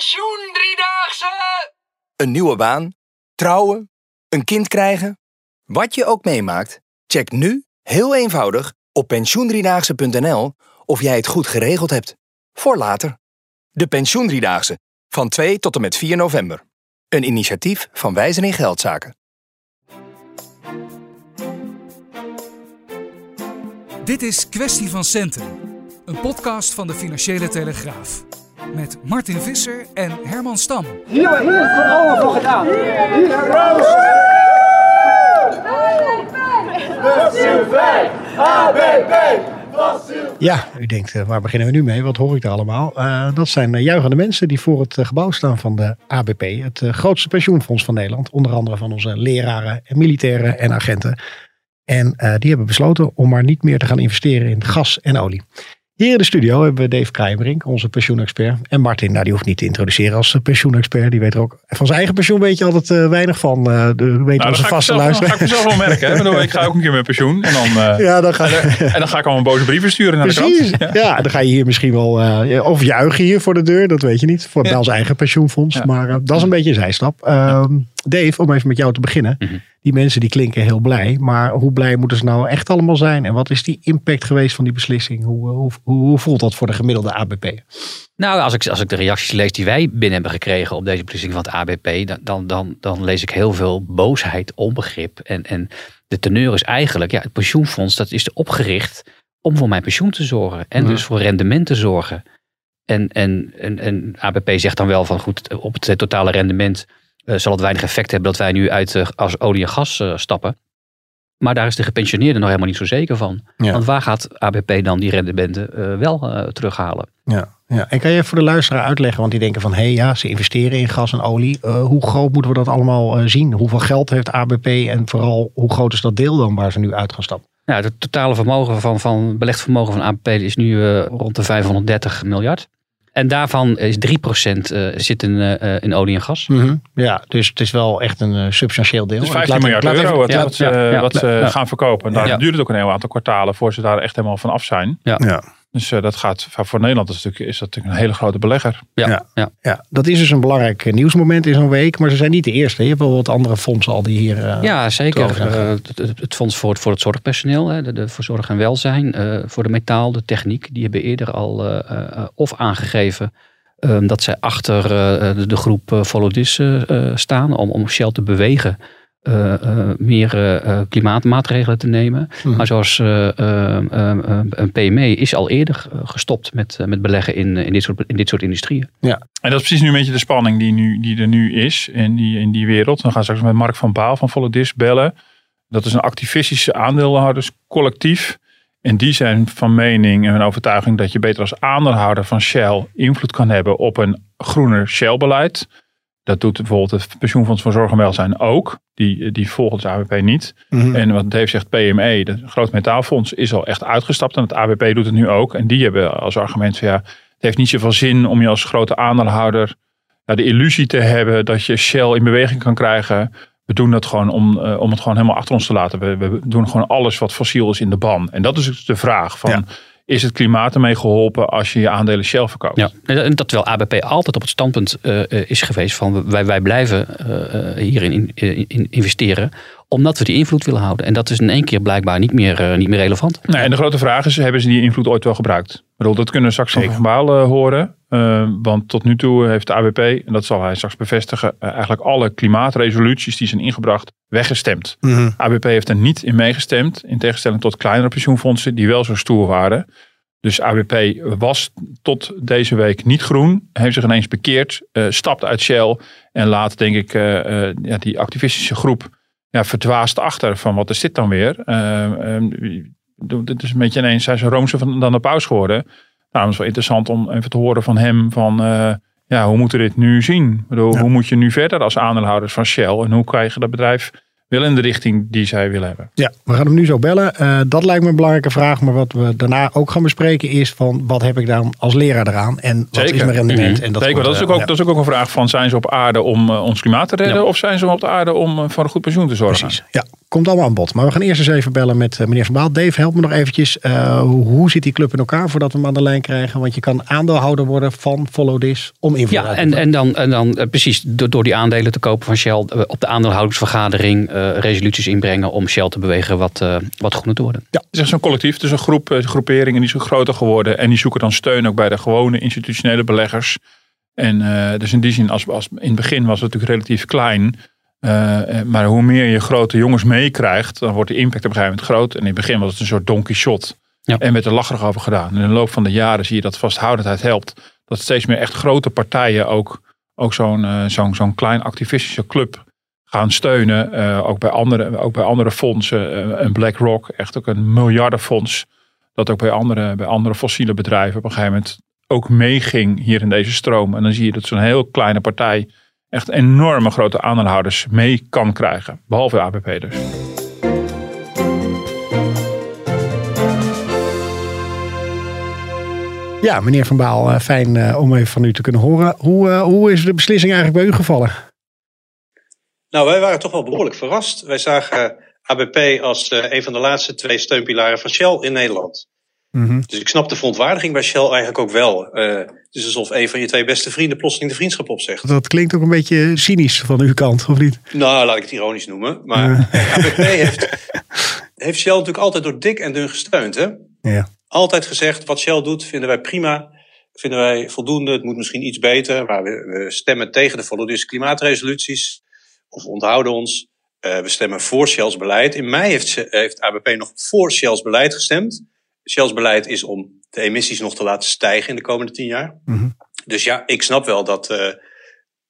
Pensioen Driedaagse! Een nieuwe baan, trouwen, een kind krijgen. Wat je ook meemaakt, check nu heel eenvoudig op pensioendriedaagse.nl of jij het goed geregeld hebt. Voor later. De Pensioendriedaagse van 2 tot en met 4 november. Een initiatief van Wijzen in Geldzaken. Dit is Kwestie van Centen, een podcast van de Financiële Telegraaf. Met Martin Visser en Herman Stam. Hier hier van allemaal voor gedaan. Hier applaus. ABP. Ja, u denkt, eh, waar beginnen we nu mee? Wat hoor ik er allemaal? Eh, dat zijn eh, juichende mensen die voor het gebouw staan van de ABP. Het grootste pensioenfonds van Nederland. Onder andere van onze leraren, en militairen en agenten. En eh, die hebben besloten om maar niet meer te gaan investeren in gas en olie. Hier in de studio hebben we Dave Krijmerink, onze pensioenexpert. En Martin, nou, die hoeft niet te introduceren als pensioenexpert. Die weet er ook van zijn eigen pensioen weet je altijd eh, weinig van. eh de, weet Nou, onze dat vaste zelf, dan ga ik luisteraar. mezelf wel merken. Hè? Ik bedoel, Ik ga ook een keer met pensioen. En dan, eh, Ja, dan ga en dan ga ik allemaal boze brieven sturen naar Precies. de krant. Ja. dan ga je hier misschien wel. ja, of juichen hier voor de deur, dat weet je niet. Voor bij Ja. ons eigen pensioenfonds. Maar dat is een beetje een zijstap. Ehm, Dave, om even met jou te beginnen. Mhm. Die mensen die klinken heel blij. Maar hoe blij moeten ze nou echt allemaal zijn? En wat is die impact geweest van die beslissing? Hoe, hoe, hoe, voelt dat voor de gemiddelde ABP? Nou, als ik, als ik de reacties lees die wij binnen hebben gekregen op deze beslissing van het ABP, dan, dan, dan, dan lees ik heel veel boosheid, onbegrip. En, en de teneur is eigenlijk, ja, het pensioenfonds dat is opgericht om voor mijn pensioen te zorgen. En dus voor rendement te zorgen. En, en, en, en ABP zegt dan wel van goed, op het totale rendement zal het weinig effect hebben dat wij nu uit eh, als olie en gas eh, stappen. Maar daar is de gepensioneerde nog helemaal niet zo zeker van. Ja. Want waar gaat ABP dan die rendementen eh, wel eh, terughalen? Ja, ja. En kan je voor de luisteraar uitleggen? Want die denken van, hé hey, ja, ze investeren in gas en olie. Eh, hoe groot moeten we dat allemaal eh, zien? Hoeveel geld heeft ABP? En vooral, hoe groot is dat deel dan waar ze nu uit gaan stappen? Nou, het totale vermogen van, van belegd vermogen van ABP is nu eh, rond de 530 miljard. En daarvan is 3% eh zit in, eh, in olie en gas. Ja, dus het is wel echt een eh, substantieel deel. Het is Ik 15 laat- miljard euro even- wat, ja, wat ze, ja, ja. wat ze Ja. gaan verkopen. En daar Ja. duurt het ook een heel aantal kwartalen voor ze daar echt helemaal van af zijn. Ja. Dus eh, dat gaat voor Nederland is, natuurlijk, is dat natuurlijk een hele grote belegger. Ja, Ja. ja. Ja, dat is dus een belangrijk eh, nieuwsmoment in zo'n week. Maar ze zijn niet de eerste. Je hebt wel wat andere fondsen al die hier... eh, Ja, zeker. Het, Fonds voor het, voor het Zorgpersoneel, hè, de, de voor zorg en welzijn, eh, voor de metaal, de techniek, die hebben eerder al eh, eh, of aangegeven eh, dat zij achter eh, de, de groep Follow This eh, staan om, om Shell te bewegen. Eh, eh, meer eh, klimaatmaatregelen te nemen. Mhm. Maar zoals een PME is al eerder gestopt met, met beleggen in, in, dit soort, in dit soort industrieën. En dat is precies nu een beetje de spanning die, nu, die er nu is in die, in die wereld. Dan gaan we straks met Mark van Baal van Volodis bellen. Dat is een activistische aandeelhouderscollectief. En die zijn van mening en overtuiging dat je beter als aandeelhouder van Shell invloed kan hebben op een groener Shell-beleid. Dat doet bijvoorbeeld het Pensioenfonds voor Zorg en Welzijn ook. Die, die volgt het ABP niet. Mhm. En wat Dave zegt, PME, het groot metaalfonds, is al echt uitgestapt. En het ABP doet het nu ook. En die hebben als argument van ja, het heeft niet zoveel zin om je als grote aandeelhouder ja, de illusie te hebben dat je Shell in beweging kan krijgen. We doen dat gewoon om, eh, om het gewoon helemaal achter ons te laten. We, we doen gewoon alles wat fossiel is in de ban. En dat is dus de vraag van, Ja. Is het klimaat ermee geholpen als je je aandelen Shell verkoopt? Ja, en dat terwijl ABP altijd op het standpunt eh, eh, is geweest van wij, wij blijven eh, hierin in, in- in investeren omdat we die invloed willen houden. En dat is in één keer blijkbaar niet meer, eh, niet meer relevant. Nee, en de grote vraag is, hebben ze die invloed ooit wel gebruikt? Bedoel, dat kunnen we straks van Van Baal eh, horen. Eh, want tot nu toe heeft de ABP, en dat zal hij straks bevestigen, eigenlijk alle klimaatresoluties die zijn ingebracht, weggestemd. Mhm. ABP heeft er niet in meegestemd, in tegenstelling tot kleinere pensioenfondsen die wel zo stoer waren. Dus ABP was tot deze week niet groen, heeft zich ineens bekeerd, eh, stapt uit Shell en laat denk ik eh, eh, ja, die activistische groep ja, verdwaasd achter van wat is dit dan weer. Eh, eh, dit is een beetje ineens zijn ze roomser van, dan de paus geworden. Nou, dat is wel interessant om even te horen van hem van... eh, ja, hoe moeten we dit nu zien? Ik bedoel, Ja. Hoe moet je nu verder als aandeelhouders van Shell? En hoe krijg je dat bedrijf wel in de richting die zij willen hebben? Ja, we gaan hem nu zo bellen. Eh, dat lijkt me een belangrijke vraag. Maar wat we daarna ook gaan bespreken is van wat heb ik dan als leraar eraan? En wat Zeker. is mijn rendement? Mhm. En dat Zeker, dat, is ook, dat is ook een vraag van zijn ze op aarde om eh, ons klimaat te redden? Ja. Of zijn ze op de aarde om eh, voor een goed pensioen te zorgen? Precies, ja. Komt allemaal aan bod. Maar we gaan eerst eens even bellen met eh, meneer Van Baal. Dave, help me nog eventjes. Eh, hoe, zit die club in elkaar voordat we hem aan de lijn krijgen? Want je kan aandeelhouder worden van Follow This om invloed Ja, en, en dan, en dan eh, precies door, door die aandelen te kopen van Shell op de aandeelhoudersvergadering eh, resoluties inbrengen om Shell te bewegen wat, eh, wat groener te worden. Het is echt zo'n collectief, het is een groep eh, groeperingen die zijn groter geworden. En die zoeken dan steun ook bij de gewone institutionele beleggers. En eh, dus in die zin, als, als, in het begin was het natuurlijk relatief klein. Eh, eh, maar hoe meer je grote jongens meekrijgt, dan wordt de impact op een gegeven moment groot. En in het begin was het een soort donkey shot. Ja. En werd er lacherig over gedaan. En in de loop van de jaren zie je dat vasthoudendheid helpt. Dat steeds meer echt grote partijen ook, ook zo'n eh, zo'n zo'n klein activistische club gaan steunen. Ook, bij andere, ook bij andere fondsen. Een BlackRock, echt ook een miljardenfonds. Dat ook bij andere, bij andere fossiele bedrijven op een gegeven moment ook meeging hier in deze stroom. En dan zie je dat zo'n heel kleine partij echt enorme grote aandeelhouders mee kan krijgen. Behalve de ABP dus. Ja, meneer Van Baal, eh, fijn eh, om even van u te kunnen horen. Hoe, eh, hoe is de beslissing eigenlijk bij u gevallen? Nou, wij waren toch wel behoorlijk verrast. Wij zagen ABP als een van de laatste twee steunpilaren van Shell in Nederland. Mhm. Dus ik snap de verontwaardiging bij Shell eigenlijk ook wel. Eh, het is alsof een van je twee beste vrienden plotseling de vriendschap opzegt. Dat klinkt ook een beetje cynisch van uw kant, of niet? Nou, laat ik het ironisch noemen. Maar ABP heeft, heeft Shell natuurlijk altijd door dik en dun gesteund. Hè? Ja. Altijd gezegd, wat Shell doet vinden wij prima. Vinden wij voldoende. Het moet misschien iets beter. Maar we, we stemmen tegen de volledige klimaatresoluties. Of onthouden ons. Eh, we stemmen voor Shell's beleid. In mei heeft, heeft ABP nog voor Shell's beleid gestemd. Shell's beleid is om de emissies nog te laten stijgen in de komende tien jaar. Mhm. Dus ja, ik snap wel dat, eh,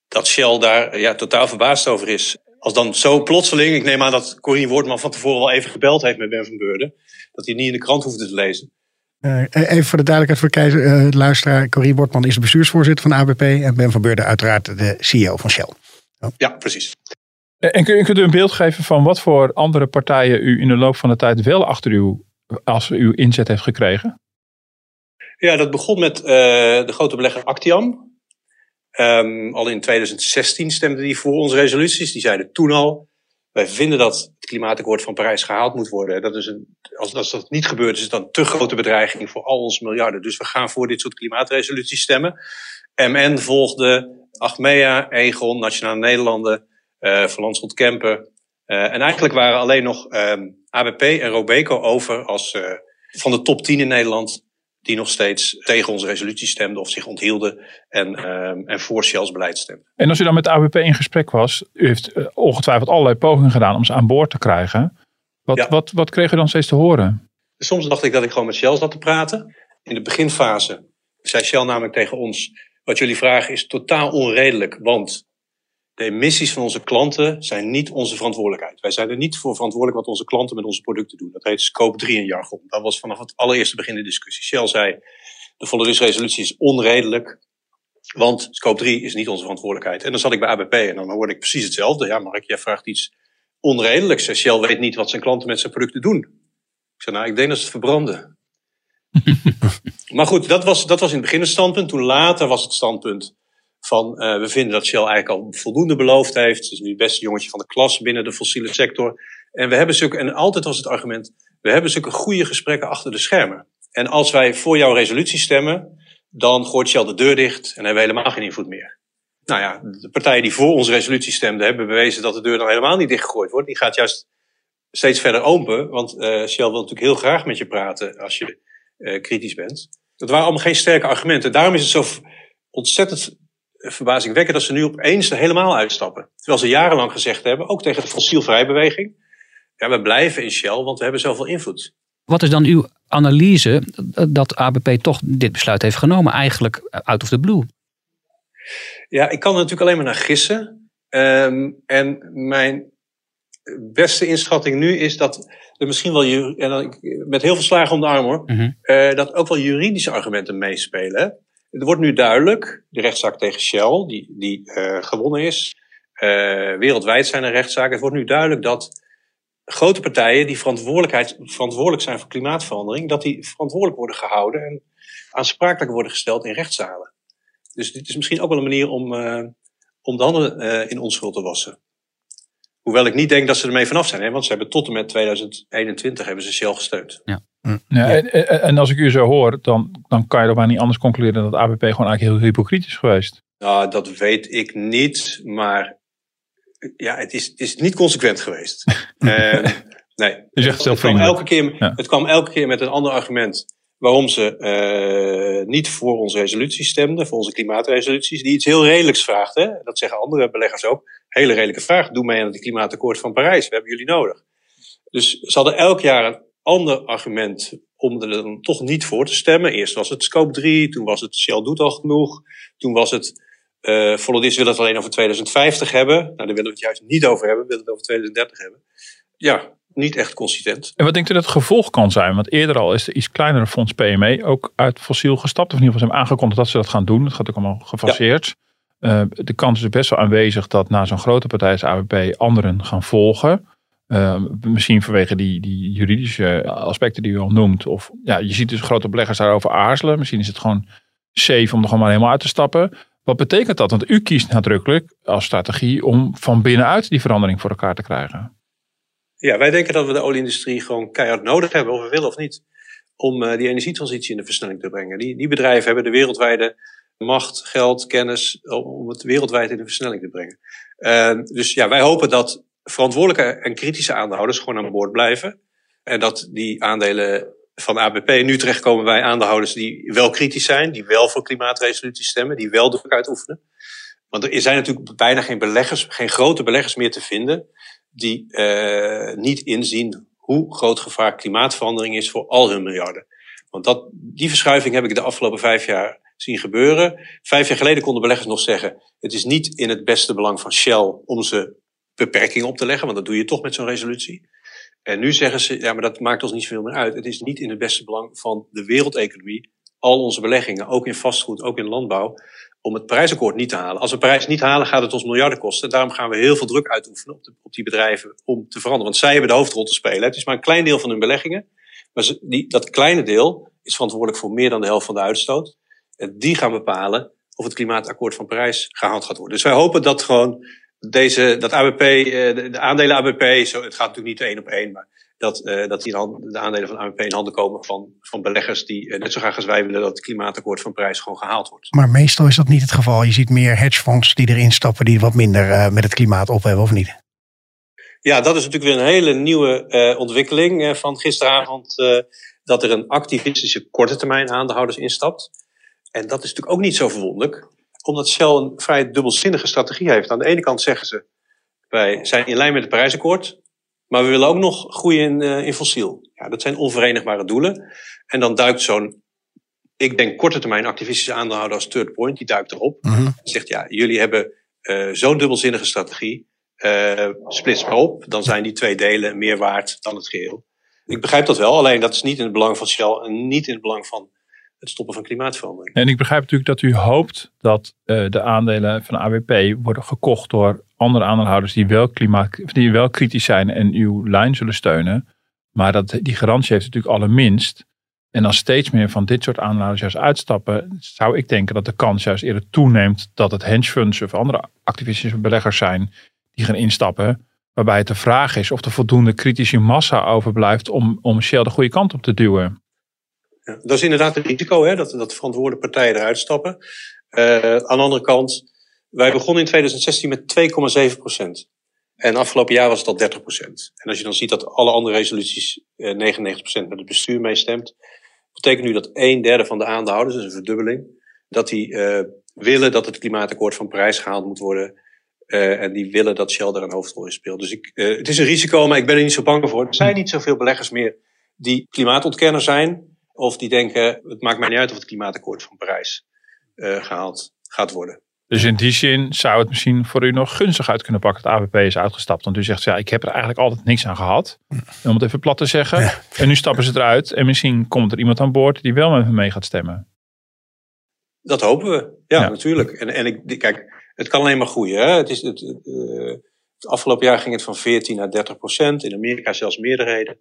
dat Shell daar ja, totaal verbaasd over is. Als dan zo plotseling, ik neem aan dat Corine Woordman van tevoren al even gebeld heeft met Ben van Beurden. Dat hij niet in de krant hoefde te lezen. Eh, even voor de duidelijkheid voor de keizer, eh, luisteraar. Corrie Wortman is de bestuursvoorzitter van de ABP. En Ben van Beurden uiteraard de CEO van Shell. Ja, precies. Eh, En kun, kunt u een beeld geven van wat voor andere partijen u in de loop van de tijd wel achter u, als u inzet heeft gekregen? Ja, dat begon met eh, de grote belegger Actiam. Ehm, al in 2016 stemden die voor onze resoluties. Die zeiden toen al, wij vinden dat het klimaatakkoord van Parijs gehaald moet worden. Dat is een, als, dat niet gebeurt, is het dan te grote bedreiging voor al onze miljarden. Dus we gaan voor dit soort klimaatresoluties stemmen. MN volgde, Achmea, Egon, Nationale Nederlanden, eh Van Landschot Kempen. Eh, en eigenlijk waren alleen nog ehm, ABP en Robeco over als eh, van de top 10 in Nederland die nog steeds tegen onze resolutie stemden of zich onthielden en, ehm, en voor Shell's beleid stemden. En als u dan met de ABP in gesprek was, u heeft eh, ongetwijfeld allerlei pogingen gedaan om ze aan boord te krijgen. Wat, Ja. wat, wat kreeg u dan steeds te horen? Soms dacht ik dat ik gewoon met Shell zat te praten. In de beginfase zei Shell namelijk tegen ons: Wat jullie vragen is totaal onredelijk, want de emissies van onze klanten zijn niet onze verantwoordelijkheid. Wij zijn er niet voor verantwoordelijk wat onze klanten met onze producten doen. Dat heet scope 3 in jargon. Dat was vanaf het allereerste begin de discussie. Shell zei: De volle resolutie is onredelijk. Want scope 3 is niet onze verantwoordelijkheid. En dan zat ik bij ABP en dan hoorde ik precies hetzelfde. Ja, Mark, jij vraagt iets onredelijks. Shell weet niet wat zijn klanten met zijn producten doen. Ik zei, nou, ik denk dat ze het verbranden. maar goed, dat was, dat was in het begin het standpunt. Toen later was het standpunt van, eh, we vinden dat Shell eigenlijk al voldoende beloofd heeft. Het is nu het beste jongetje van de klas binnen de fossiele sector. En we hebben zulke, en altijd was het argument, we hebben zulke goede gesprekken achter de schermen. En als wij voor jouw resolutie stemmen, dan gooit Shell de deur dicht en hebben we helemaal geen invloed meer. Nou ja, de partijen die voor onze resolutie stemden, hebben bewezen dat de deur dan helemaal niet dichtgegooid wordt. Die gaat juist steeds verder open. Want eh Shell wil natuurlijk heel graag met je praten als je eh, kritisch bent. Dat waren allemaal geen sterke argumenten. Daarom is het zo ontzettend verbazingwekkend dat ze nu opeens er helemaal uitstappen. Terwijl ze jarenlang gezegd hebben, ook tegen de fossielvrijbeweging. Ja, we blijven in Shell, want we hebben zoveel invloed. Wat is dan uw analyse dat ABP toch dit besluit heeft genomen? Eigenlijk out of the blue. Ja, ik kan er natuurlijk alleen maar naar gissen. Ehm, en mijn beste inschatting nu is dat er misschien wel, en dan, met heel veel slagen om de arm hoor, Mhm. eh, dat ook wel juridische argumenten meespelen. Het wordt nu duidelijk, de rechtszaak tegen Shell, die, die gewonnen is. wereldwijd zijn er rechtszaken. Het wordt nu duidelijk dat grote partijen die verantwoordelijkheid, verantwoordelijk zijn voor klimaatverandering, dat die verantwoordelijk worden gehouden en aansprakelijk worden gesteld in rechtszalen. Dus dit is misschien ook wel een manier om, uh, om de handen uh, in onschuld te wassen. Hoewel ik niet denk dat ze ermee vanaf zijn, hè, want ze hebben tot en met 2021 hebben ze Shell gesteund. Ja. Hm. ja en, en, als ik u zo hoor, dan, dan kan je er maar niet anders concluderen dat ABP gewoon eigenlijk heel hypocriet is geweest. Nou, dat weet ik niet, maar ja, het is, het is niet consequent geweest. uh, nee. Je zegt het, kwam elke keer, ja. het kwam elke keer met een ander argument waarom ze uh, niet voor onze resoluties stemden, voor onze klimaatresoluties, die iets heel redelijks vraagt. Hè? Dat zeggen andere beleggers ook. Hele redelijke vraag. Doe mee aan het klimaatakkoord van Parijs. We hebben jullie nodig. Dus ze hadden elk jaar een ander argument om er dan toch niet voor te stemmen. Eerst was het scope 3, toen was het Shell doet al genoeg, toen was het uh, Volodis wil het alleen over 2050 hebben. Nou, daar willen we het juist niet over hebben. We willen het over 2030 hebben. Ja, niet echt consistent. En wat denkt u dat het gevolg kan zijn? Want eerder al is de iets kleinere fonds PME ook uit fossiel gestapt. Of in ieder geval zijn aangekondigd dat ze dat gaan doen. Dat gaat ook allemaal gefaseerd. Ja. Uh, de kans is best wel aanwezig dat na zo'n grote partij als AWP anderen gaan volgen. Uh, misschien vanwege die, die juridische aspecten die u al noemt. Of ja, je ziet dus grote beleggers daarover aarzelen. Misschien is het gewoon safe om er gewoon maar helemaal uit te stappen. Wat betekent dat? Want u kiest nadrukkelijk als strategie om van binnenuit die verandering voor elkaar te krijgen. Ja, wij denken dat we de olieindustrie gewoon keihard nodig hebben, of we willen of niet, om uh, die energietransitie in de versnelling te brengen. Die, die bedrijven hebben de wereldwijde macht, geld, kennis om het wereldwijd in de versnelling te brengen. Uh, dus ja, wij hopen dat verantwoordelijke en kritische aandeelhouders gewoon aan boord blijven. En dat die aandelen van ABP nu terechtkomen bij aandeelhouders die wel kritisch zijn, die wel voor klimaatresoluties stemmen, die wel druk uitoefenen. Want er zijn natuurlijk bijna geen beleggers, geen grote beleggers meer te vinden die uh, niet inzien hoe groot gevaar klimaatverandering is voor al hun miljarden. Want dat, die verschuiving heb ik de afgelopen vijf jaar zien gebeuren. Vijf jaar geleden konden beleggers nog zeggen: het is niet in het beste belang van Shell om ze beperkingen op te leggen, want dat doe je toch met zo'n resolutie. En nu zeggen ze, ja, maar dat maakt ons niet zoveel meer uit. Het is niet in het beste belang van de wereldeconomie, al onze beleggingen, ook in vastgoed, ook in landbouw, om het prijsakkoord niet te halen. Als we Parijs niet halen, gaat het ons miljarden kosten. Daarom gaan we heel veel druk uitoefenen op, op die bedrijven om te veranderen. Want zij hebben de hoofdrol te spelen. Het is maar een klein deel van hun beleggingen. Maar die, dat kleine deel is verantwoordelijk voor meer dan de helft van de uitstoot. En die gaan bepalen of het klimaatakkoord van Parijs gehaald gaat worden. Dus wij hopen dat gewoon deze, dat ABP, eh, de, aandelen ABP, zo, het gaat natuurlijk niet één op één, maar dat, uh, dat die de aandelen van ABP in handen komen van, van beleggers die uh, net zo graag als wij willen dat het klimaatakkoord van Parijs gewoon gehaald wordt. Maar meestal is dat niet het geval. Je ziet meer hedgefonds die erin stappen die wat minder met het klimaat op hebben, of niet? Ja, dat is natuurlijk weer een hele nieuwe ontwikkeling van gisteravond. dat er een activistische korte termijn aandeelhouders instapt. En dat is natuurlijk ook niet zo verwonderlijk omdat Shell een vrij dubbelzinnige strategie heeft. Aan de ene kant zeggen ze, wij zijn in lijn met het Parijsakkoord, maar we willen ook nog groeien in, uh, in fossiel. Ja, dat zijn onverenigbare doelen. En dan duikt zo'n, ik denk korte termijn activistische aandeelhouder als Third Point, die duikt erop. Mm En zegt, ja, jullie hebben uh, zo'n dubbelzinnige strategie, uh, splits maar op. Dan zijn die twee delen meer waard dan het geheel. Ik begrijp dat wel, alleen dat is niet in het belang van Shell en niet in het belang van het stoppen van klimaatverandering. En ik begrijp natuurlijk dat u hoopt dat uh, de aandelen van AWP worden gekocht door andere aandeelhouders die wel, klimaat, die wel kritisch zijn en uw lijn zullen steunen. Maar dat, die garantie heeft natuurlijk allerminst. En als steeds meer van dit soort aandeelhouders juist uitstappen, zou ik denken dat de kans juist eerder toeneemt dat het hedgefunds of andere activistische beleggers zijn die gaan instappen. Waarbij het de vraag is of er voldoende kritische massa overblijft om, om Shell de goede kant op te duwen. Dat is inderdaad een risico, hè, dat, dat verantwoorde partijen eruit stappen. Uh, aan de andere kant, wij begonnen in 2016 met 2,7 procent. En afgelopen jaar was het al 30 procent. En als je dan ziet dat alle andere resoluties uh, 99 procent met het bestuur meestemt, betekent nu dat een derde van de aandeelhouders, een verdubbeling, dat die uh, willen dat het klimaatakkoord van Parijs gehaald moet worden. En die willen dat Shell daar een hoofdrol in speelt. Dus ik, het is een risico, maar ik ben er niet zo bang voor. Er zijn niet zoveel beleggers meer die klimaatontkenner zijn. Of die denken, het maakt mij niet uit of het klimaatakkoord van Parijs uh, gehaald gaat worden. Dus in die zin zou het misschien voor u nog gunstig uit kunnen pakken dat ABP is uitgestapt. Want u zegt, ja, ik heb er eigenlijk altijd niks aan gehad. Om het even plat te zeggen. En nu stappen ze eruit. En misschien komt er iemand aan boord die wel met me mee gaat stemmen. Dat hopen we, ja, natuurlijk. En, en ik, kijk, het kan alleen maar groeien. Hè? Het, is, het, uh, het afgelopen jaar ging het van 14 naar 30 procent. In Amerika zelfs meerderheden.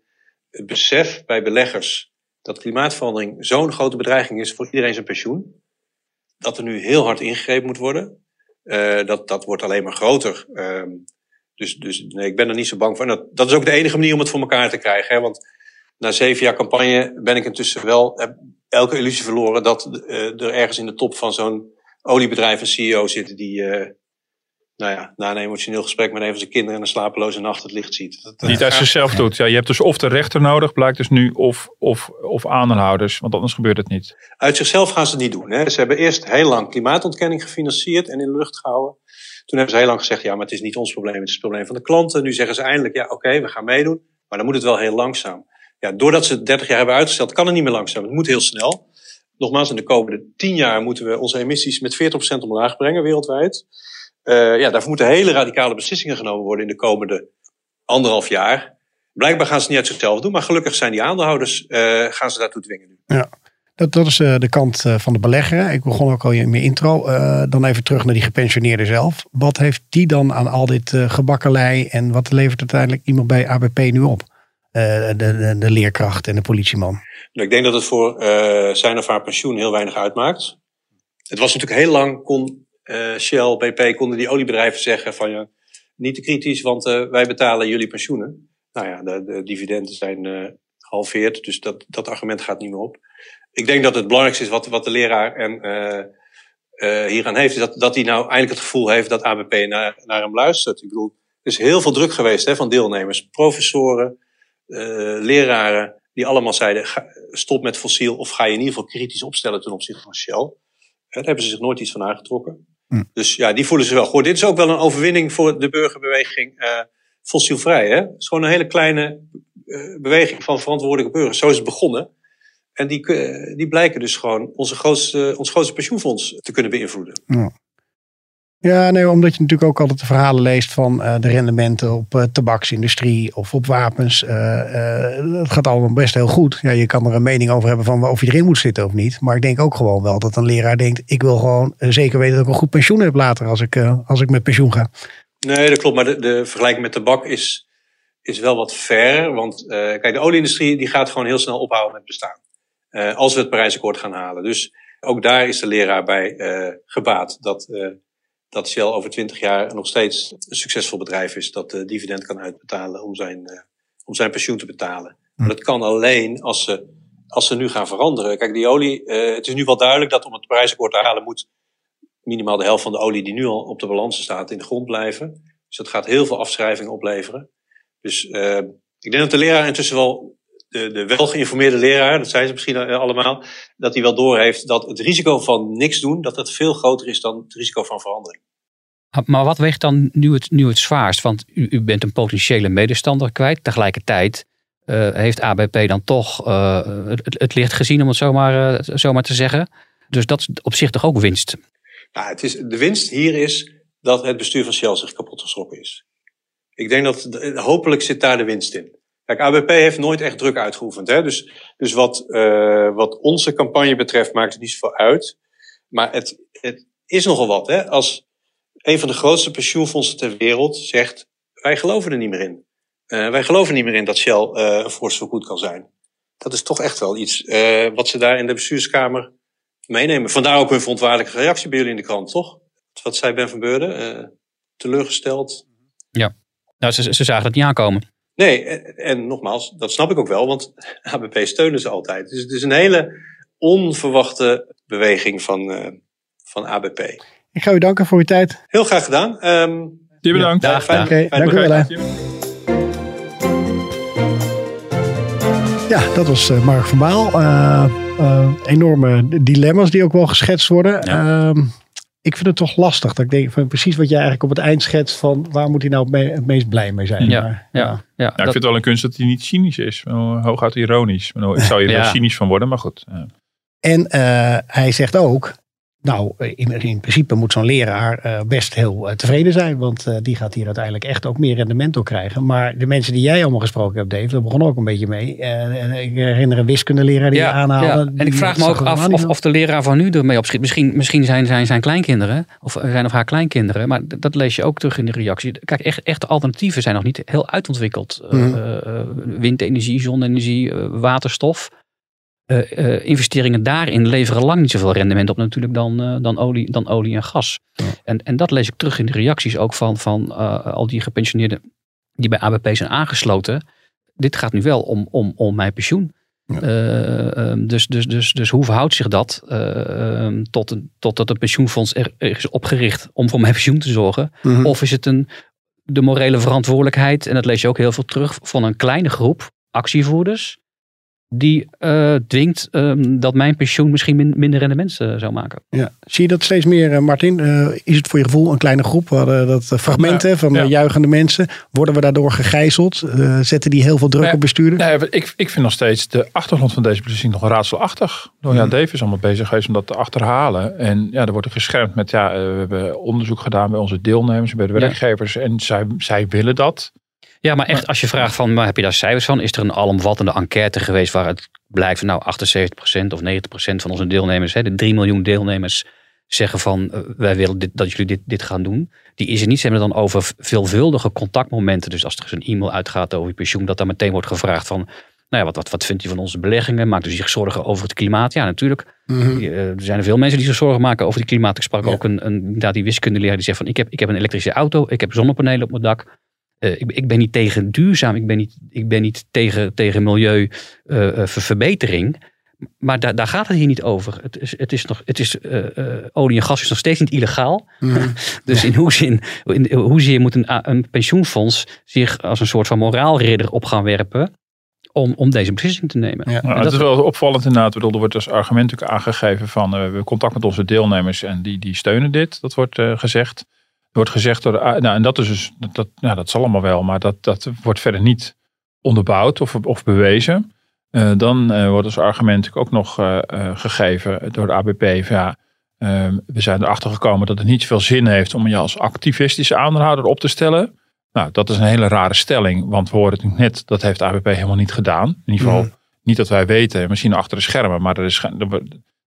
Het besef bij beleggers dat klimaatverandering zo'n grote bedreiging is voor iedereen zijn pensioen. Dat er nu heel hard ingegrepen moet worden. Uh, dat, dat wordt alleen maar groter. Uh, dus dus nee, ik ben er niet zo bang voor. En dat, dat is ook de enige manier om het voor elkaar te krijgen. Hè? Want na zeven jaar campagne ben ik intussen wel elke illusie verloren dat uh, er ergens in de top van zo'n oliebedrijf een CEO zit die, uh, nou ja, na een emotioneel gesprek met een van zijn kinderen en een slapeloze nacht het licht ziet. Dat, Niet uit zichzelf doet. Ja, je hebt dus of de rechter nodig, blijkt dus nu, of, of, of aandeelhouders, want anders gebeurt het niet. Uit zichzelf gaan ze het niet doen. Hè. Ze hebben eerst heel lang klimaatontkenning gefinancierd en in de lucht gehouden. Toen hebben ze heel lang gezegd, ja, maar het is niet ons probleem, het is het probleem van de klanten. Nu zeggen ze eindelijk, ja, oké, okay, we gaan meedoen, maar dan moet het wel heel langzaam. Ja, doordat ze het 30 jaar hebben uitgesteld, kan het niet meer langzaam. Het moet heel snel. Nogmaals, in de komende 10 jaar moeten we onze emissies met 40% omlaag brengen wereldwijd. Uh, ja, daarvoor moeten hele radicale beslissingen genomen worden in de komende anderhalf jaar. Blijkbaar gaan ze het niet uit zichzelf doen, maar gelukkig zijn die aandeelhouders, uh, gaan ze daartoe dwingen nu. Ja. Dat, dat is uh, de kant van de belegger. Ik begon ook al in mijn intro. dan even terug naar die gepensioneerde zelf. Wat heeft die dan aan al dit gebakkelei en wat levert uiteindelijk iemand bij ABP nu op? De, de, de, leerkracht en de politieman. Nou, ik denk dat het voor zijn of haar pensioen heel weinig uitmaakt. Het was natuurlijk heel lang, kon uh, Shell, BP konden die oliebedrijven zeggen van ja, niet te kritisch, want uh, wij betalen jullie pensioenen. Nou ja, de, de dividenden zijn uh, gehalveerd, dus dat, dat argument gaat niet meer op. Ik denk dat het belangrijkste is wat, wat de leraar en, hier aan heeft, is dat, dat hij nou eindelijk het gevoel heeft dat ABP naar, naar hem luistert. Ik bedoel, er is heel veel druk geweest hè, van deelnemers, professoren, leraren, die allemaal zeiden, stop met fossiel of ga je in ieder geval kritisch opstellen ten opzichte van Shell. Daar hebben ze zich nooit iets van aangetrokken. Hm. Dus ja, die voelen ze wel. Goed, dit is ook wel een overwinning voor de burgerbeweging uh, fossielvrij. Hè? Het is gewoon een hele kleine uh, beweging van verantwoordelijke burgers. Zo is het begonnen. En die, uh, die blijken dus gewoon onze grootste, ons grootste pensioenfonds te kunnen beïnvloeden. Ja. Ja, nee, omdat je natuurlijk ook altijd de verhalen leest van uh, de rendementen op uh, tabaksindustrie of op wapens. Uh, dat gaat allemaal best heel goed. Ja, je kan er een mening over hebben van of je erin moet zitten of niet. Maar ik denk ook gewoon wel dat een leraar denkt: ik wil gewoon zeker weten dat ik een goed pensioen heb later als ik, als ik met pensioen ga. Nee, dat klopt. Maar de, de vergelijking met tabak is, is wel wat ver. Want kijk, de olieindustrie die gaat gewoon heel snel ophouden met bestaan. als we het Parijsakkoord gaan halen. Dus ook daar is de leraar bij gebaat. Dat dat Shell over twintig jaar nog steeds een succesvol bedrijf is dat de dividend kan uitbetalen om zijn, uh, om zijn pensioen te betalen. Maar dat kan alleen als ze, als ze nu gaan veranderen. Kijk, die olie, uh, het is nu wel duidelijk dat om het prijsakkoord te halen moet minimaal de helft van de olie die nu al op de balans staat in de grond blijven. Dus dat gaat heel veel afschrijvingen opleveren. Dus ik denk dat de leraar intussen wel de, de wel geïnformeerde leraar, dat zijn ze misschien allemaal, dat hij wel doorheeft dat het risico van niks doen, dat dat veel groter is dan het risico van verandering. Maar wat weegt dan nu het, nu het zwaarst? Want u, u bent een potentiële medestander kwijt. Tegelijkertijd uh, heeft ABP dan toch uh, het, het, licht gezien, om het zomaar, uh, zomaar te zeggen. Dus dat is op zich toch ook winst? Nou, het is, de winst hier is dat het bestuur van Shell zich kapot geschrokken is. Ik denk dat hopelijk zit daar de winst in. Kijk, ABP heeft nooit echt druk uitgeoefend. Hè? Dus, dus wat, uh, wat onze campagne betreft maakt het niet zoveel uit. Maar het, het is nogal wat. Hè? Als een van de grootste pensioenfondsen ter wereld zegt: wij geloven er niet meer in. Uh, wij geloven niet meer in dat Shell uh, een force goed kan zijn. Dat is toch echt wel iets wat ze daar in de bestuurskamer meenemen. Vandaar ook hun verontwaarlijke reactie bij jullie in de krant, toch? Wat zei Ben van Beurden? teleurgesteld. Ja, nou, ze, ze zagen het niet aankomen. Nee, en, en, nogmaals, dat snap ik ook wel, want ABP steunen ze altijd. Dus het is een hele onverwachte beweging van, uh, van ABP. Ik ga u danken voor uw tijd. Heel graag gedaan. Um, Je bedankt. Ja, fijn, okay, fijn dank u wel. Ja, dat was uh, Mark van Baal. Uh, enorme dilemma's die ook wel geschetst worden. Ja. Ik vind het toch lastig. Dat ik denk van precies wat jij eigenlijk op het eind schetst van waar moet hij nou het meest blij mee zijn. Ja, maar, ja, ja. ja ik vind het wel een kunst dat hij niet cynisch is. Hooguit ironisch. Ik zou je er cynisch van worden, maar goed. En uh, hij zegt ook, Nou, in, in principe moet zo'n leraar uh, best heel uh, tevreden zijn. Want uh, die gaat hier uiteindelijk echt ook meer rendement door krijgen. Maar de mensen die jij allemaal gesproken hebt, Dave, daar begon ook een beetje mee. ik herinner een wiskundeleraar die ja, je aanhaalde. Ja. En ik vraag me ook af of, of, de leraar van nu ermee opschiet. Misschien, misschien zijn, zijn zijn kleinkinderen, of zijn of haar kleinkinderen. Maar dat lees je ook terug in de reactie. Kijk, echt, echte alternatieven zijn nog niet heel uitontwikkeld. Mm. windenergie, zonne-energie, waterstof. Uh, uh, investeringen daarin leveren lang niet zoveel rendement op natuurlijk dan, uh, dan, olie, dan olie en gas. Ja. En, en dat lees ik terug in de reacties ook van, van al die gepensioneerden die bij ABP zijn aangesloten. Dit gaat nu wel om, om, om mijn pensioen. Ja. Ehm, dus, dus, dus, dus hoe verhoudt zich dat ehm, tot, tot dat een pensioenfonds er, er, is opgericht om voor mijn pensioen te zorgen? -hmm. Of is het een, de morele verantwoordelijkheid, en dat lees je ook heel veel terug, van een kleine groep actievoerders die uh, dwingt um, dat mijn pensioen misschien min, minder rendement uh, zou maken. Ja. Zie je dat steeds meer, uh, Martin? is het voor je gevoel een kleine groep? We hadden dat fragmenten ja, van ja. juichende mensen. Worden we daardoor gegijzeld? zetten die heel veel druk nee, op bestuurders? Nee, ik, ik vind nog steeds de achtergrond van deze beslissing nog raadselachtig. Nou, ja, Dave is allemaal bezig geweest om dat te achterhalen. En ja, er wordt er geschermd met, ja, we hebben onderzoek gedaan bij onze deelnemers, bij de werkgevers. En zij, zij willen dat. Ja, maar echt als je vraagt van, maar heb je daar cijfers van? Is er een alomvattende enquête geweest waar het blijkt, nou 78% of 90% van onze deelnemers, hè, de 3 miljoen deelnemers, zeggen van uh, wij willen dit, dat jullie dit, dit gaan doen. Die is er niet. Ze hebben dan over veelvuldige contactmomenten. Dus als er een e-mail uitgaat over je pensioen, dat daar meteen wordt gevraagd van, nou ja, wat, wat, wat vindt u van onze beleggingen? Maakt u zich zorgen over het klimaat? Ja, natuurlijk. Mm -hmm. Er zijn er veel mensen die zich zorgen maken over het klimaat. Ik sprak ja. ook een, een, die wiskundeleraar die zegt van, ik heb, ik heb een elektrische auto, ik heb zonnepanelen op mijn dak. Uh, ik, ik, ben niet tegen duurzaam, ik ben niet, ik ben niet tegen, tegen milieuverbetering. Uh, maar da, daar gaat het hier niet over. Het is, het is nog, het is, uh, olie en gas is nog steeds niet illegaal. Mm. dus in hoezeer, in hoezeer moet een, een pensioenfonds zich als een soort van moraalridder op gaan werpen om, om deze beslissing te nemen. Ja. Nou, het is wel opvallend inderdaad. Bedoel, er wordt als argument ook aangegeven van uh, we hebben contact met onze deelnemers en die, die steunen dit. Dat wordt uh, gezegd. Er wordt gezegd door de, nou, en dat is dus, dat, nou, dat zal allemaal wel, maar dat, dat wordt verder niet onderbouwd of, of bewezen. Uh, dan uh, wordt als argument ook nog uh, gegeven door de ABP van ja, we zijn erachter gekomen dat het niet zoveel zin heeft om je als activistische aandeelhouder op te stellen. Nou, dat is een hele rare stelling, want we horen het net, dat heeft de ABP helemaal niet gedaan. In ieder geval mm. niet dat wij weten, misschien achter de schermen, maar dat, is,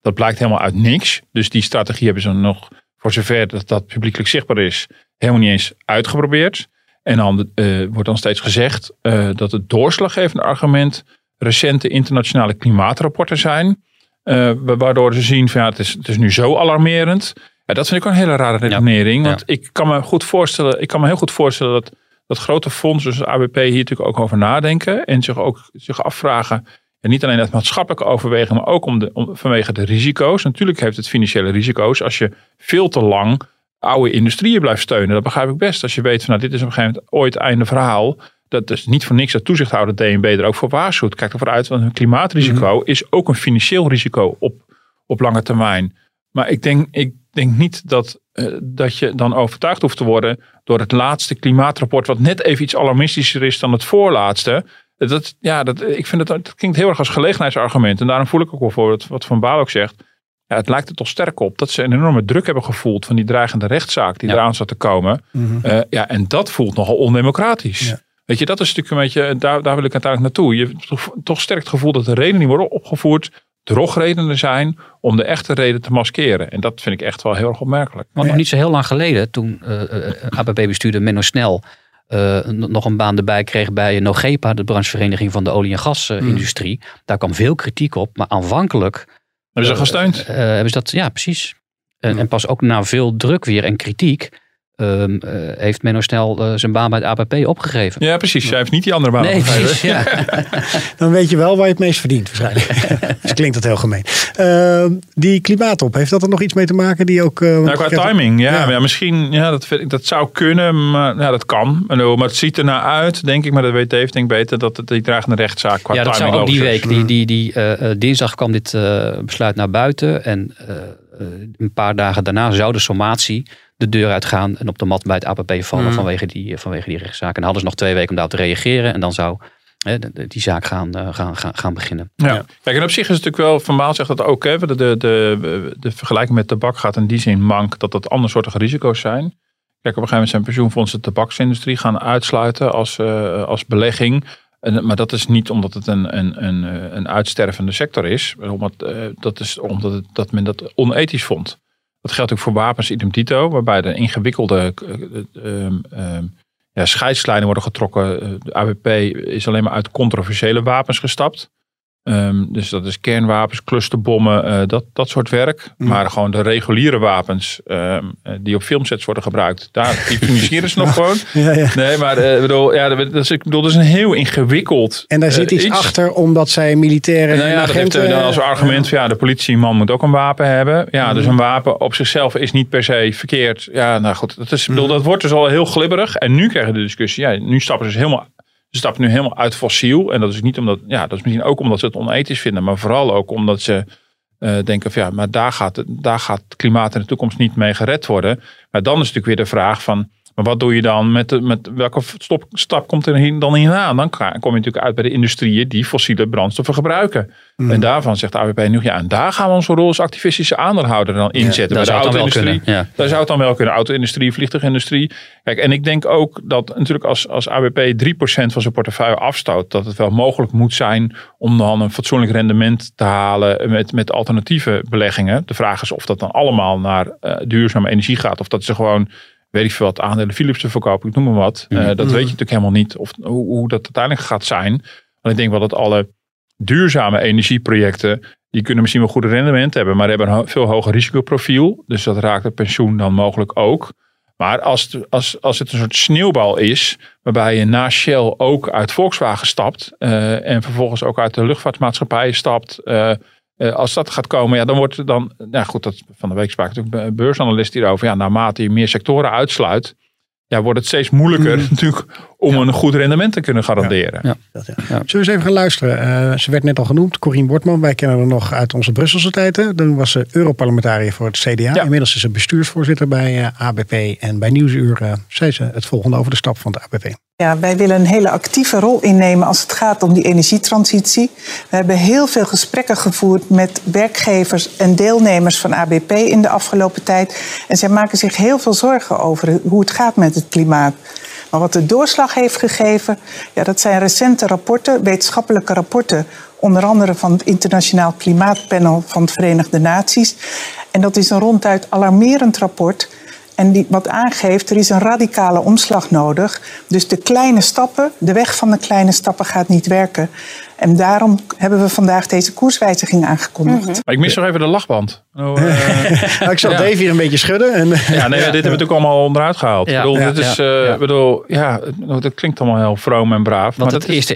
dat blijkt helemaal uit niks. Dus die strategie hebben ze nog voor zover dat dat publiekelijk zichtbaar is, helemaal niet eens uitgeprobeerd. En dan uh, wordt dan steeds gezegd uh, dat het doorslaggevende argument recente internationale klimaatrapporten zijn. Uh, waardoor ze zien van ja, het is, het is nu zo alarmerend. Ja, dat vind ik ook een hele rare redenering. Ja, want ja. ik kan me goed voorstellen, ik kan me heel goed voorstellen dat, dat grote fondsen zoals ABP hier natuurlijk ook over nadenken. En zich ook zich afvragen. En niet alleen uit maatschappelijke overweging, maar ook om de, om, vanwege de risico's. Natuurlijk heeft het financiële risico's als je veel te lang oude industrieën blijft steunen. Dat begrijp ik best. Als je weet van nou, dit is op een gegeven moment ooit einde verhaal. Dat is niet voor niks dat toezichthouder DNB er ook voor waarschuwt. Kijk ervoor uit, want een klimaatrisico mm-hmm. is ook een financieel risico op, op lange termijn. Maar ik denk, ik denk niet dat, uh, dat je dan overtuigd hoeft te worden door het laatste klimaatrapport, wat net even iets alarmistischer is dan het voorlaatste. Dat, ja, dat, ik vind het, dat klinkt heel erg als gelegenheidsargument. En daarom voel ik ook wel voor wat, wat Van Baal ook zegt. Ja, het lijkt er toch sterk op dat ze een enorme druk hebben gevoeld van die dreigende rechtszaak die ja. eraan zat te komen. Mm-hmm. Uh, ja, en dat voelt nogal ondemocratisch. Ja. Weet je, dat is natuurlijk een beetje, daar, daar wil ik uiteindelijk naartoe. Je hebt toch, toch sterk het gevoel dat de redenen worden opgevoerd drogredenen zijn om de echte reden te maskeren. En dat vind ik echt wel heel erg opmerkelijk. Want nog niet zo heel lang geleden, toen uh, uh, ABP-bestuurder Menno Snel uh, nog een baan erbij kreeg bij Nogepa, de branchevereniging van de olie- en gasindustrie. Mm. Daar kwam veel kritiek op, maar aanvankelijk... Hebben ze gesteund? Uh, hebben ze dat, ja, precies. En, mm. en pas ook na veel druk weer en kritiek Um, uh, heeft Menno Snel uh, zijn baan bij het APP opgegeven. Ja, precies. Jij heeft niet die andere baan nee, opgegeven. Precies, ja. Dan weet je wel waar je het meest verdient waarschijnlijk. dus klinkt dat heel gemeen. Uh, die klimaatop, heeft dat er nog iets mee te maken? Die ook, nou, qua timing, ja, ja. ja. Misschien, ja, dat, dat zou kunnen, maar ja, dat kan. Maar het ziet er naar uit, denk ik, maar dat weet Dave denk ik beter, dat het die dragende rechtszaak qua ja, timing Ja, dat zou ook die week. Die, die, die, dinsdag kwam dit besluit naar buiten en een paar dagen daarna zou de sommatie de deur uitgaan en op de mat bij het APP vallen mm. vanwege, die, vanwege die rechtszaak. En dan hadden ze nog twee weken om daarop te reageren. En dan zou die zaak gaan, gaan, gaan, gaan beginnen. Ja. Kijk, en op zich is het natuurlijk wel, Van Baal zegt dat ook, hè, de, de, de, de vergelijking met tabak gaat in die zin mank dat dat andersoortige risico's zijn. Kijk, op een gegeven moment zijn pensioenfondsen de tabaksindustrie gaan uitsluiten als, als belegging. En, maar dat is niet omdat het een, een, een, een uitstervende sector is. Omdat, dat is omdat het, dat men dat onethisch vond. Dat geldt ook voor wapens idem dito, waarbij de ingewikkelde uh, ja, scheidslijnen worden getrokken. De AWP is alleen maar uit controversiële wapens gestapt. Um, dus dat is kernwapens, clusterbommen, uh, dat, dat soort werk. Mm. Maar gewoon de reguliere wapens um, die op filmsets worden gebruikt, daar, die financieren ze nog gewoon. Ja, ja. Nee, maar uh, bedoel, ja, dat, is, ik bedoel, dat is een heel ingewikkeld En daar zit iets, iets, achter omdat zij militairen nou, ja, agenten... Dat heeft dan als argument, ja, de politieman moet ook een wapen hebben. Ja, mm. dus een wapen op zichzelf is niet per se verkeerd. Ja, nou goed, dat, is, bedoel, mm. dat wordt dus al heel glibberig. En nu krijgen we de discussie, ja, nu stappen ze dus helemaal ze stappen nu helemaal uit fossiel. En dat is niet omdat, ja, dat is misschien ook omdat ze het onethisch vinden, maar vooral ook omdat ze uh, denken van ja, maar daar gaat, daar gaat het klimaat in de toekomst niet mee gered worden. Maar dan is natuurlijk weer de vraag van maar wat doe je dan met, de, met welke stop, stap komt er dan hierna? Dan kom je natuurlijk uit bij de industrieën die fossiele brandstoffen gebruiken. Mm. En daarvan zegt de AWP nu, ja, en daar gaan we onze rol als activistische aandeelhouder dan inzetten. Ja, bij de auto-industrie. Ja. Daar zou het dan wel kunnen. Auto-industrie, vliegtuigindustrie. Kijk, en ik denk ook dat natuurlijk als, als AWP 3% van zijn portefeuille afstoot, dat het wel mogelijk moet zijn om dan een fatsoenlijk rendement te halen met, met alternatieve beleggingen. De vraag is of dat dan allemaal naar uh, duurzame energie gaat, of dat ze gewoon weet ik veel wat, aandelen Philips te verkopen, ik noem maar wat. Mm dat weet je natuurlijk helemaal niet of, hoe, hoe, dat uiteindelijk gaat zijn. Want ik denk wel dat alle duurzame energieprojecten, die kunnen misschien wel goede rendement hebben, maar hebben een veel hoger risicoprofiel. Dus dat raakt het pensioen dan mogelijk ook. Maar als, als, als het een soort sneeuwbal is, waarbij je na Shell ook uit Volkswagen stapt uh, en vervolgens ook uit de luchtvaartmaatschappijen stapt, uh, uh, als dat gaat komen, ja, dan wordt het dan. Nou goed, dat, van de week sprak natuurlijk een beursanalist hierover. Ja, naarmate je meer sectoren uitsluit, ja, wordt het steeds moeilijker mm. natuurlijk om een goed rendement te kunnen garanderen. Ja. Ja. Ja. Zullen we eens even gaan luisteren? Uh, ze werd net al genoemd, Corien Bortman. Wij kennen haar nog uit onze Brusselse tijden. Toen was ze Europarlementariër voor het CDA. Inmiddels is ze bestuursvoorzitter bij uh, eh, ABP. En bij Nieuwsuur uh, zei ze het volgende over de stap van de ABP. Ja, wij willen een hele actieve rol innemen als het gaat om die energietransitie. We hebben heel veel gesprekken gevoerd met werkgevers en deelnemers van ABP in de afgelopen tijd. En zij maken zich heel veel zorgen over hoe het gaat met het klimaat. Maar wat de doorslag heeft gegeven, ja, dat zijn recente rapporten, wetenschappelijke rapporten, onder andere van het Internationaal Klimaatpanel van de Verenigde Naties. En dat is een ronduit alarmerend rapport en die, wat aangeeft, er is een radicale omslag nodig. Dus de kleine stappen, de weg van de kleine stappen gaat niet werken. En daarom hebben we vandaag deze koerswijziging aangekondigd. Ik mis nog even de lachband. Oh, uh, ik zal Dave hier een beetje schudden. En, ja, nee, dit hebben we natuurlijk allemaal onderuit gehaald. Ja. Ik bedoel, dit is, uh, bedoel, ja, dat klinkt allemaal heel vroom en braaf. Want het eerste,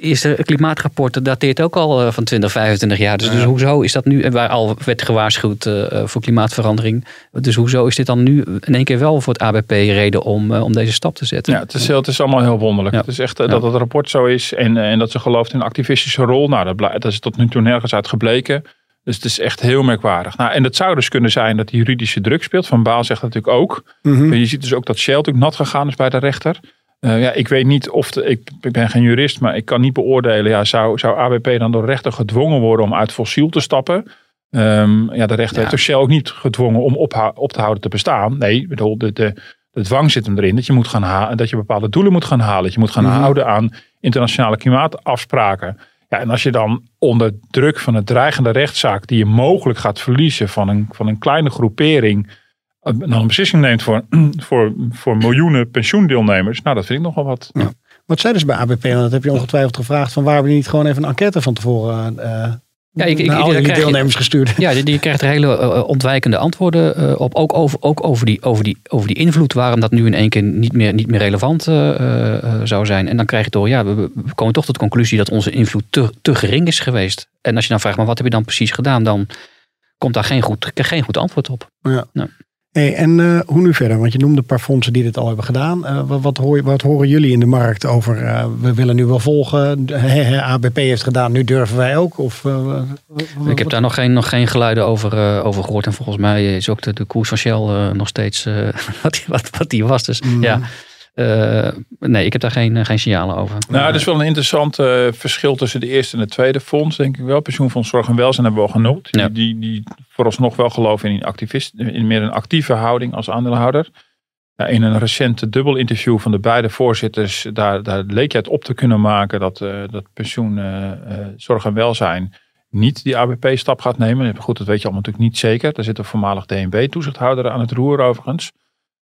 eerste klimaatrapport dateert ook al uh, van 20, 25 jaar. Dus, dus hoezo is dat nu, waar al werd gewaarschuwd voor klimaatverandering. Dus hoezo is dit dan nu in één keer wel voor het ABP reden om, om deze stap te zetten? Ja, het is, het is allemaal heel wonderlijk. Het is echt dat het rapport zo is en, en dat ze gelooft in activistische rol. Nou, dat, dat is tot nu toe nergens uit gebleken. Dus het is echt heel merkwaardig. Nou, en het zou dus kunnen zijn dat die juridische druk speelt. Van Baal zegt dat natuurlijk ook. Mm Je ziet dus ook dat Shell natuurlijk nat gegaan is bij de rechter. Uh, ja, ik weet niet of, de, ik, ik, ben geen jurist, maar ik kan niet beoordelen. Ja, zou, zou ABP dan door de rechter gedwongen worden om uit fossiel te stappen? Um, ja, de rechter heeft dus Shell ook niet gedwongen om op, op te houden te bestaan. Nee, bedoel, de, de, de dwang zit hem erin dat je, moet gaan dat je bepaalde doelen moet gaan halen. Dat je moet gaan mhm. houden aan internationale klimaatafspraken. Ja, en als je dan onder druk van een dreigende rechtszaak die je mogelijk gaat verliezen van een, van een kleine groepering, eh, dan een beslissing neemt voor, voor, voor miljoenen pensioendeelnemers, nou dat vind ik nogal wat. Wat zei dus bij ABP? Want dat heb je ongetwijfeld gevraagd van waar we niet gewoon even een enquête van tevoren uh, ja, ik, ik, al die deelnemers gestuurd. Ja, die, die krijgt er hele uh, ontwijkende antwoorden uh, op. Ook, over, ook over, die, over, die, over die invloed, waarom dat nu in één keer niet meer, niet meer relevant uh, zou zijn. En dan krijg je toch, ja, we, we, komen toch tot de conclusie dat onze invloed te, te gering is geweest. En als je dan vraagt, maar wat heb je dan precies gedaan? Dan komt daar geen goed, geen goed antwoord op. Ja. Nou. Hey, en uh, hoe nu verder? Want je noemde een paar fondsen die dit al hebben gedaan. Uh, wat, wat, hoor, wat, horen jullie in de markt over? Uh, we willen nu wel volgen. He, ABP heeft gedaan, nu durven wij ook? Of, Ik heb daar nog geen, nog geen geluiden over, over gehoord. En volgens mij is ook de, de koers van Shell nog steeds wat, wat, wat die was. Dus mm. ja. Uh, nee, ik heb daar geen, geen signalen over. Nou, er is wel een interessant uh, verschil tussen de eerste en het tweede fonds, denk ik wel. Pensioenfonds Zorg en Welzijn hebben we al genoemd. Die, die, die vooralsnog wel geloven in, activist, in meer een actieve houding als aandeelhouder. Ja, in een recente dubbel interview van de beide voorzitters, daar, daar leek je het op te kunnen maken dat, uh, dat pensioen, zorg en welzijn niet die ABP-stap gaat nemen. Goed, dat weet je allemaal natuurlijk niet zeker. Daar zit een voormalig DNB-toezichthouder aan het roer overigens.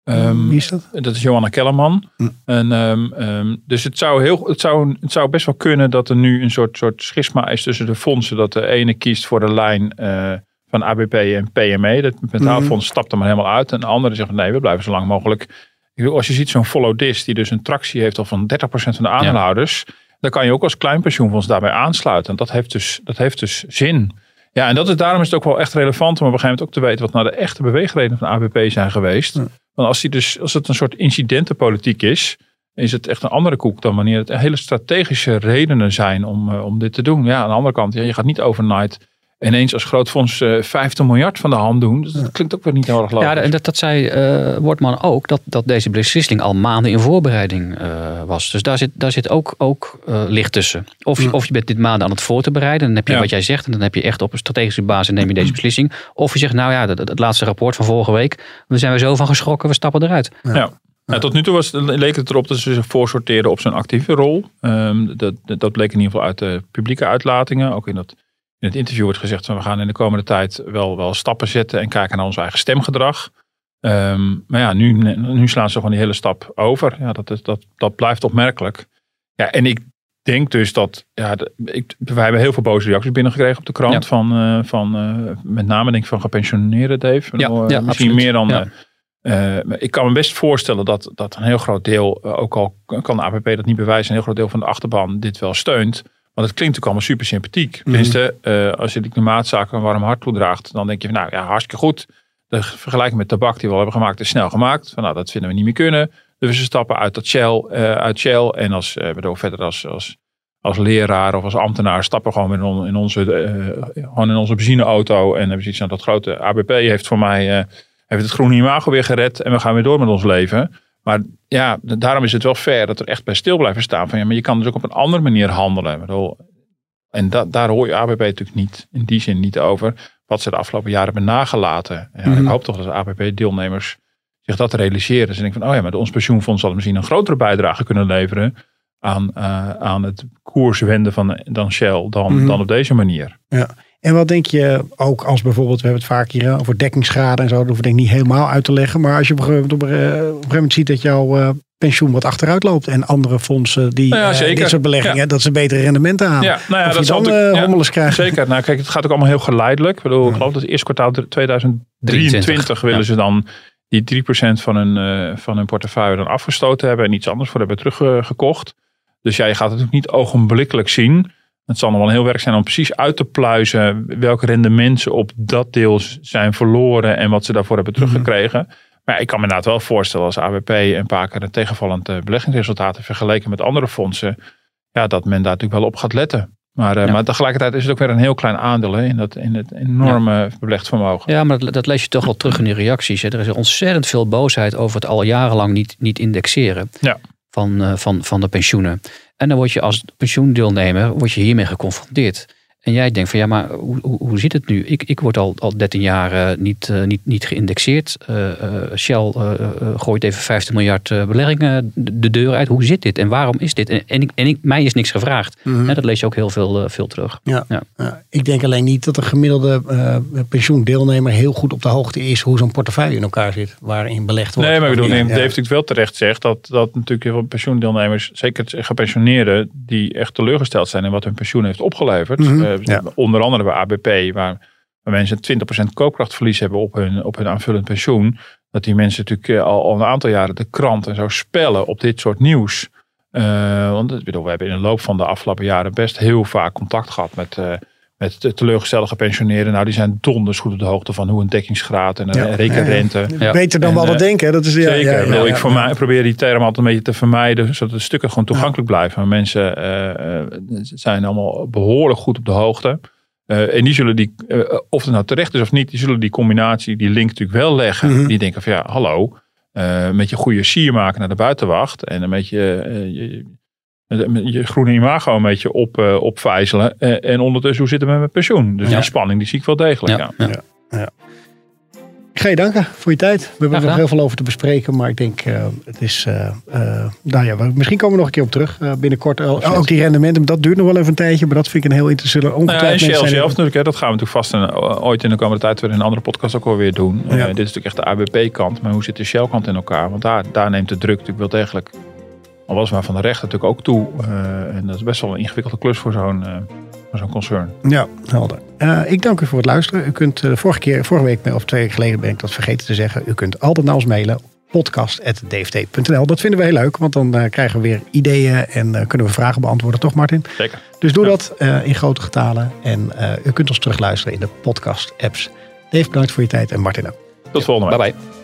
Um, Wie is dat? Dat is Johanna Kellerman. Hm. En, um, dus het zou, heel, het, zou, het zou best wel kunnen dat er nu een soort, soort schisma is tussen de fondsen. Dat de ene kiest voor de lijn uh, van ABP en PME. Dat metaalfonds mm. stapt er maar helemaal uit. En de andere zegt nee, we blijven zo lang mogelijk. Als je ziet zo'n follow this die dus een tractie heeft al van 30% van de aandeelhouders. Ja. Dan kan je ook als klein pensioenfonds daarbij aansluiten. En dat heeft dus, dat heeft dus zin. Ja, en dat is, daarom is het ook wel echt relevant om op een gegeven moment ook te weten wat nou de echte beweegredenen van ABP zijn geweest. Want als, die dus, als het een soort incidentenpolitiek is, is het echt een andere koek dan wanneer het hele strategische redenen zijn om, uh, om dit te doen. Ja, aan de andere kant, ja, je gaat niet overnight ineens als groot fonds uh, 50 miljard van de hand doen. Dus dat klinkt ook weer niet heel erg logisch. Ja, en dat, dat zei uh, Wortman ook, dat, dat deze beslissing al maanden in voorbereiding uh, was. Dus daar zit, daar zit ook, ook uh, licht tussen. Of, je, of je bent dit maanden aan het voor te bereiden. Dan heb je ja. wat jij zegt. En dan heb je echt op een strategische basis neem je deze beslissing. Of je zegt, nou ja, het, het laatste rapport van vorige week. We zijn er zo van geschrokken, we stappen eruit. Ja. ja. Ja, tot nu toe was, leek het erop dat ze zich voorsorteerden op zijn actieve rol. Um, dat, dat bleek in ieder geval uit de publieke uitlatingen. Ook in dat in het interview wordt gezegd van we gaan in de komende tijd wel, wel stappen zetten en kijken naar ons eigen stemgedrag. Um, maar ja, nu, nu slaan ze gewoon die hele stap over. Ja, dat, dat, dat blijft opmerkelijk. Ja, en ik denk dus dat, ja, ik, wij hebben heel veel boze reacties binnengekregen op de krant. Ja. Van, uh, van uh, met name denk ik van gepensioneerden, Dave. Ja, ja, misschien absoluut. meer dan... Ja. ik kan me best voorstellen dat, dat een heel groot deel, ook al kan de APP dat niet bewijzen, een heel groot deel van de achterban dit wel steunt. Want het klinkt ook allemaal super sympathiek. Tenminste, uh, als je die klimaatzaken een warm hart toedraagt, dan denk je van nou ja, hartstikke goed. De vergelijking met tabak die we al hebben gemaakt is snel gemaakt. Van, nou, dat vinden we niet meer kunnen. Dus we stappen uit, dat Shell, uh, uit Shell. En als, uh, bedoel, verder als, als, als leraar of als ambtenaar stappen gewoon in, in onze, gewoon in onze benzineauto. En hebben zoiets aan dat grote ABP heeft voor mij heeft het groene imago weer gered. En we gaan weer door met ons leven. Maar ja, daarom is het wel fair dat er echt bij stil blijven staan. Van, ja, maar je kan dus ook op een andere manier handelen. Bedoel, en da, daar hoor je ABP natuurlijk niet, in die zin niet over. Wat ze de afgelopen jaren hebben nagelaten. Ja, Mhm. Ik hoop toch dat de ABP-deelnemers zich dat realiseren. Dus ik denk van, oh ja, maar ons pensioenfonds zal misschien een grotere bijdrage kunnen leveren. Aan, uh, aan het koerswenden van dan Shell dan, Mhm. dan op deze manier. Ja. En wat denk je ook als bijvoorbeeld, we hebben het vaak hier over dekkingsschade en zo, dat hoef ik denk ik niet helemaal uit te leggen. Maar als je op een gegeven moment, op een, op een gegeven moment ziet dat jouw uh, pensioen wat achteruit loopt en andere fondsen die Nou ja, uh, zeker. dit soort beleggingen, Ja. dat ze betere rendementen halen. Ja, nou ja, of dat je zal dan uh, hommeles krijgt. Zeker. Nou, kijk, het gaat ook allemaal heel geleidelijk. Ik bedoel, ik geloof dat het eerste kwartaal 2023 willen ja. ze dan die 3% van hun, eh, van hun portefeuille dan afgestoten hebben en iets anders voor hebben teruggekocht. Dus ja, je gaat het natuurlijk niet ogenblikkelijk zien. Het zal nog wel heel werk zijn om precies uit te pluizen welke rendement ze op dat deel zijn verloren en wat ze daarvoor hebben teruggekregen. Maar ja, ik kan me inderdaad wel voorstellen als ABP een paar keer een tegenvallend eh, beleggingsresultaat vergeleken met andere fondsen. Ja, dat men daar natuurlijk wel op gaat letten. Maar, uh, Ja. maar tegelijkertijd is het ook weer een heel klein aandeel hè, in, dat, in het enorme belegd vermogen. Ja, maar dat, dat lees je toch wel terug in die reacties. Hè. Er is ontzettend veel boosheid over het al jarenlang niet, niet indexeren Ja. Van, uh, van, van de pensioenen. En dan word je als pensioendeelnemer word je hiermee geconfronteerd. En jij denkt van ja, maar hoe, hoe, hoe zit het nu? Ik, ik word al, al 13 jaar uh, niet, uh, niet, niet geïndexeerd. Uh, Shell gooit even 15 miljard beleggingen de deur uit. Hoe zit dit en waarom is dit? En, en, ik, en ik, mij is niks gevraagd. Mm-hmm. dat lees je ook heel veel, veel terug. Ja. Ja. ja. Ik denk alleen niet dat de gemiddelde pensioendeelnemer heel goed op de hoogte is hoe zo'n portefeuille in elkaar zit. Waarin belegd wordt. Nee, maar ik bedoel, ja. Dave natuurlijk wel terecht zegt dat, dat natuurlijk heel veel pensioendeelnemers, zeker gepensioneerden, die echt teleurgesteld zijn in wat hun pensioen heeft opgeleverd. Mhm. Uh, Onder andere bij ABP, waar, mensen 20% koopkrachtverlies hebben op hun, op hun aanvullend pensioen. Dat die mensen natuurlijk al, al een aantal jaren de krant en zo spellen op dit soort nieuws. Uh, want bedoel, we hebben in de loop van de afgelopen jaren best heel vaak contact gehad met, uh, met de teleurgestelde gepensioneerden. Nou, die zijn donders goed op de hoogte van hoe een dekkingsgraad en een ja, rekenrente. Ja, ja. Beter dan en, we hadden uh, denken. Dat is, ja, zeker. Ja, ja, ik voor mij, probeer die term altijd een beetje te vermijden, zodat de stukken gewoon toegankelijk blijven. Maar mensen uh, zijn allemaal behoorlijk goed op de hoogte. Uh, en die zullen die, uh, of het nou terecht is of niet, die zullen die combinatie, die link natuurlijk wel leggen. Mhm. Mm -hmm. Die denken van ja, hallo, uh, een beetje goede sier maken naar de buitenwacht. En een beetje je, je, groene imago een beetje op, opvijzelen. en ondertussen, hoe zit het met mijn pensioen? Dus die spanning die zie ik wel degelijk. Ja, ja. ja. Ik ga je danken voor je tijd. We hebben er nog heel veel over te bespreken. Maar ik denk, uh, het is. Uh, uh, nou ja, misschien komen we nog een keer op terug. binnenkort. ook die rendementen. Dat duurt nog wel even een tijdje. Maar dat vind ik een heel interessant. Ongetwijfeld. Ja, en Shell zelf natuurlijk. Hè, dat gaan we natuurlijk vast een, ooit in de komende tijd weer in een andere podcast ook alweer doen. dit is natuurlijk echt de ABP-kant. Maar hoe zit de Shell-kant in elkaar? Want daar, daar neemt de druk natuurlijk wel degelijk. Al was maar van de rechter natuurlijk ook toe. en dat is best wel een ingewikkelde klus voor zo'n zo'n concern. Ja, helder. Uh, ik dank u voor het luisteren. U kunt uh, vorige, keer, vorige week of twee weken geleden ben ik dat vergeten te zeggen. U kunt altijd naar ons mailen podcast.dft.nl. Dat vinden we heel leuk, want dan uh, krijgen we weer ideeën en kunnen we vragen beantwoorden, toch Martin? Zeker. Dus doe dat in grote getalen en u kunt ons terugluisteren in de podcast-apps. Dave, bedankt voor je tijd en Martin ook. Tot volgende week. Bye bye.